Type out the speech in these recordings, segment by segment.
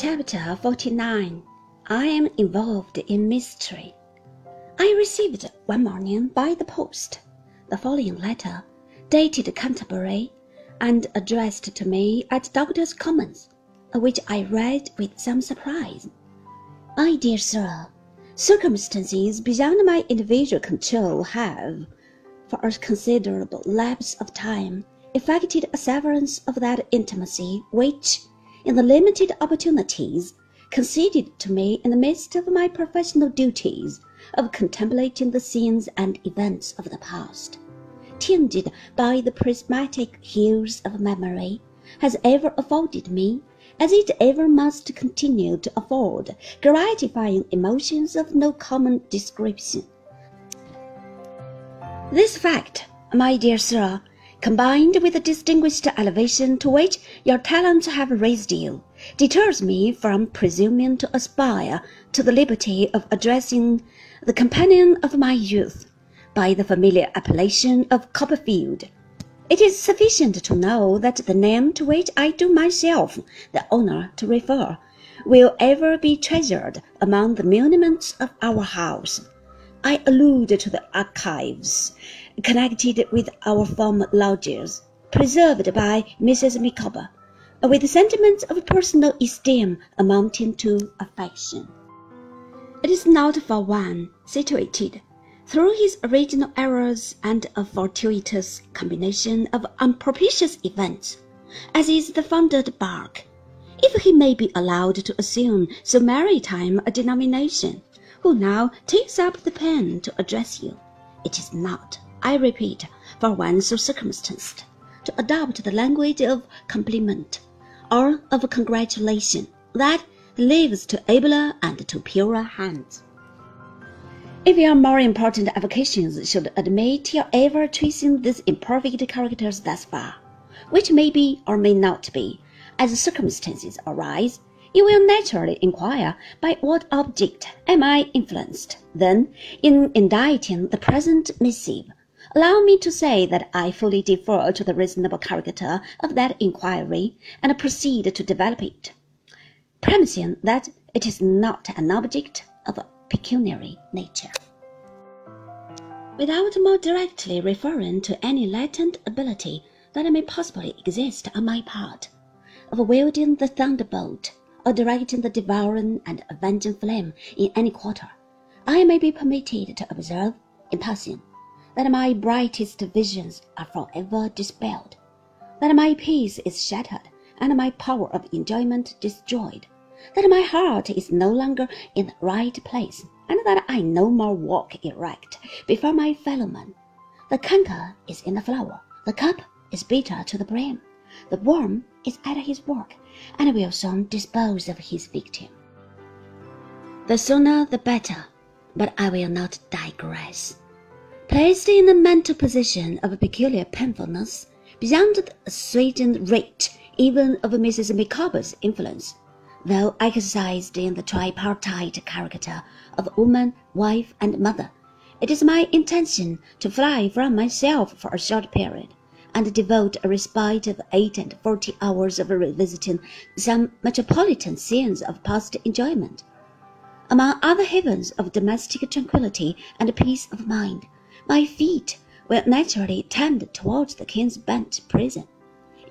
Chapter 49 I am involved in mystery. I received one morning by the post the following letter, dated Canterbury, and addressed to me at Doctor's Commons, which I read with some surprise. My dear sir, circumstances beyond my individual control have, for a considerable lapse of time, effected a severance of that intimacy which in the limited opportunities conceded to me in the midst of my professional duties of contemplating the scenes and events of the past, tinged by the prismatic hues of memory, has ever afforded me, as it ever must continue to afford, gratifying emotions of no common description. This fact, my dear sir, combined with the distinguished elevation to which your talents have raised you, deters me from presuming to aspire to the liberty of addressing the companion of my youth by the familiar appellation of Copperfield. It is sufficient to know that the name to which I do myself the honor to refer will ever be treasured among the monuments of our house. I allude to the archives connected with our former lodgers, preserved by Mrs. Micawber, with sentiments of personal esteem amounting to affection. It is not for one situated through his original errors and a fortuitous combination of unpropitious events, as is the foundered bark, if he may be allowed to assume so maritime a denomination, who now takes up the pen to address you. It is not I repeat, for one so circumstanced, to adopt the language of compliment or of congratulation that leaves to abler and to purer hands. If your more important avocations should admit your ever tracing these imperfect characters thus far, which may be or may not be, as circumstances arise, you will naturally inquire by what object am I influenced, then, in inditing the present missive, Allow me to say that I fully defer to the reasonable character of that inquiry, and proceed to develop it, premising that it is not an object of a pecuniary nature. Without more directly referring to any latent ability that may possibly exist on my part, of wielding the thunderbolt, or directing the devouring and avenging flame in any quarter, I may be permitted to observe, in passing, that my brightest visions are forever dispelled, that my peace is shattered and my power of enjoyment destroyed, that my heart is no longer in the right place, and that I no more walk erect before my fellowmen. The canker is in the flower, the cup is bitter to the brim, the worm is at his work, and will soon dispose of his victim. The sooner the better, but I will not digress. Placed in a mental position of peculiar painfulness, beyond the assuaging rate even of Mrs. Micawber's influence, though exercised in the tripartite character of woman, wife, and mother, it is my intention to fly from myself for a short period, and devote a respite of eight and forty hours of revisiting some metropolitan scenes of past enjoyment. Among other havens of domestic tranquillity and peace of mind, my feet will naturally tend towards the King's Bench prison,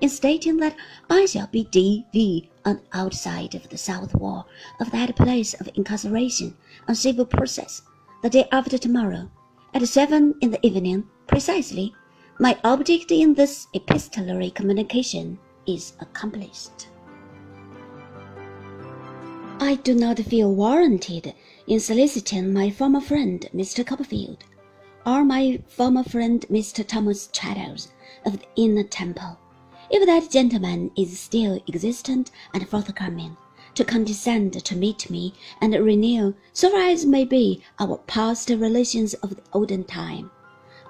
in stating that I shall be D.V. on the outside of the south wall of that place of incarceration on civil process the day after tomorrow, at seven in the evening precisely. My object in this epistolary communication is accomplished. I do not feel warranted in soliciting my former friend, Mr. Copperfield or my former friend Mr. Thomas Traddles of the Inner Temple, if that gentleman is still existent and forthcoming, to condescend to meet me and renew, so far as may be, our past relations of the olden time.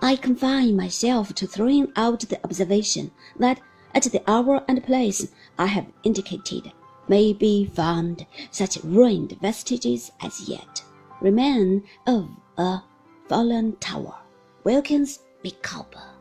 I confine myself to throwing out the observation that at the hour and place I have indicated may be found such ruined vestiges as yet remain of a fallen tower. Wilkins Micawber.